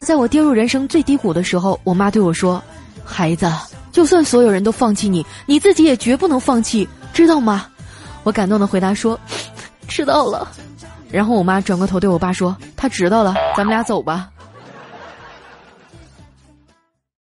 在我跌入人生最低谷的时候，我妈对我说：“孩子，就算所有人都放弃你，你自己也绝不能放弃，知道吗？”我感动的回答说：“ 知道了。”然后我妈转过头对我爸说：“他知道了，咱们俩走吧。”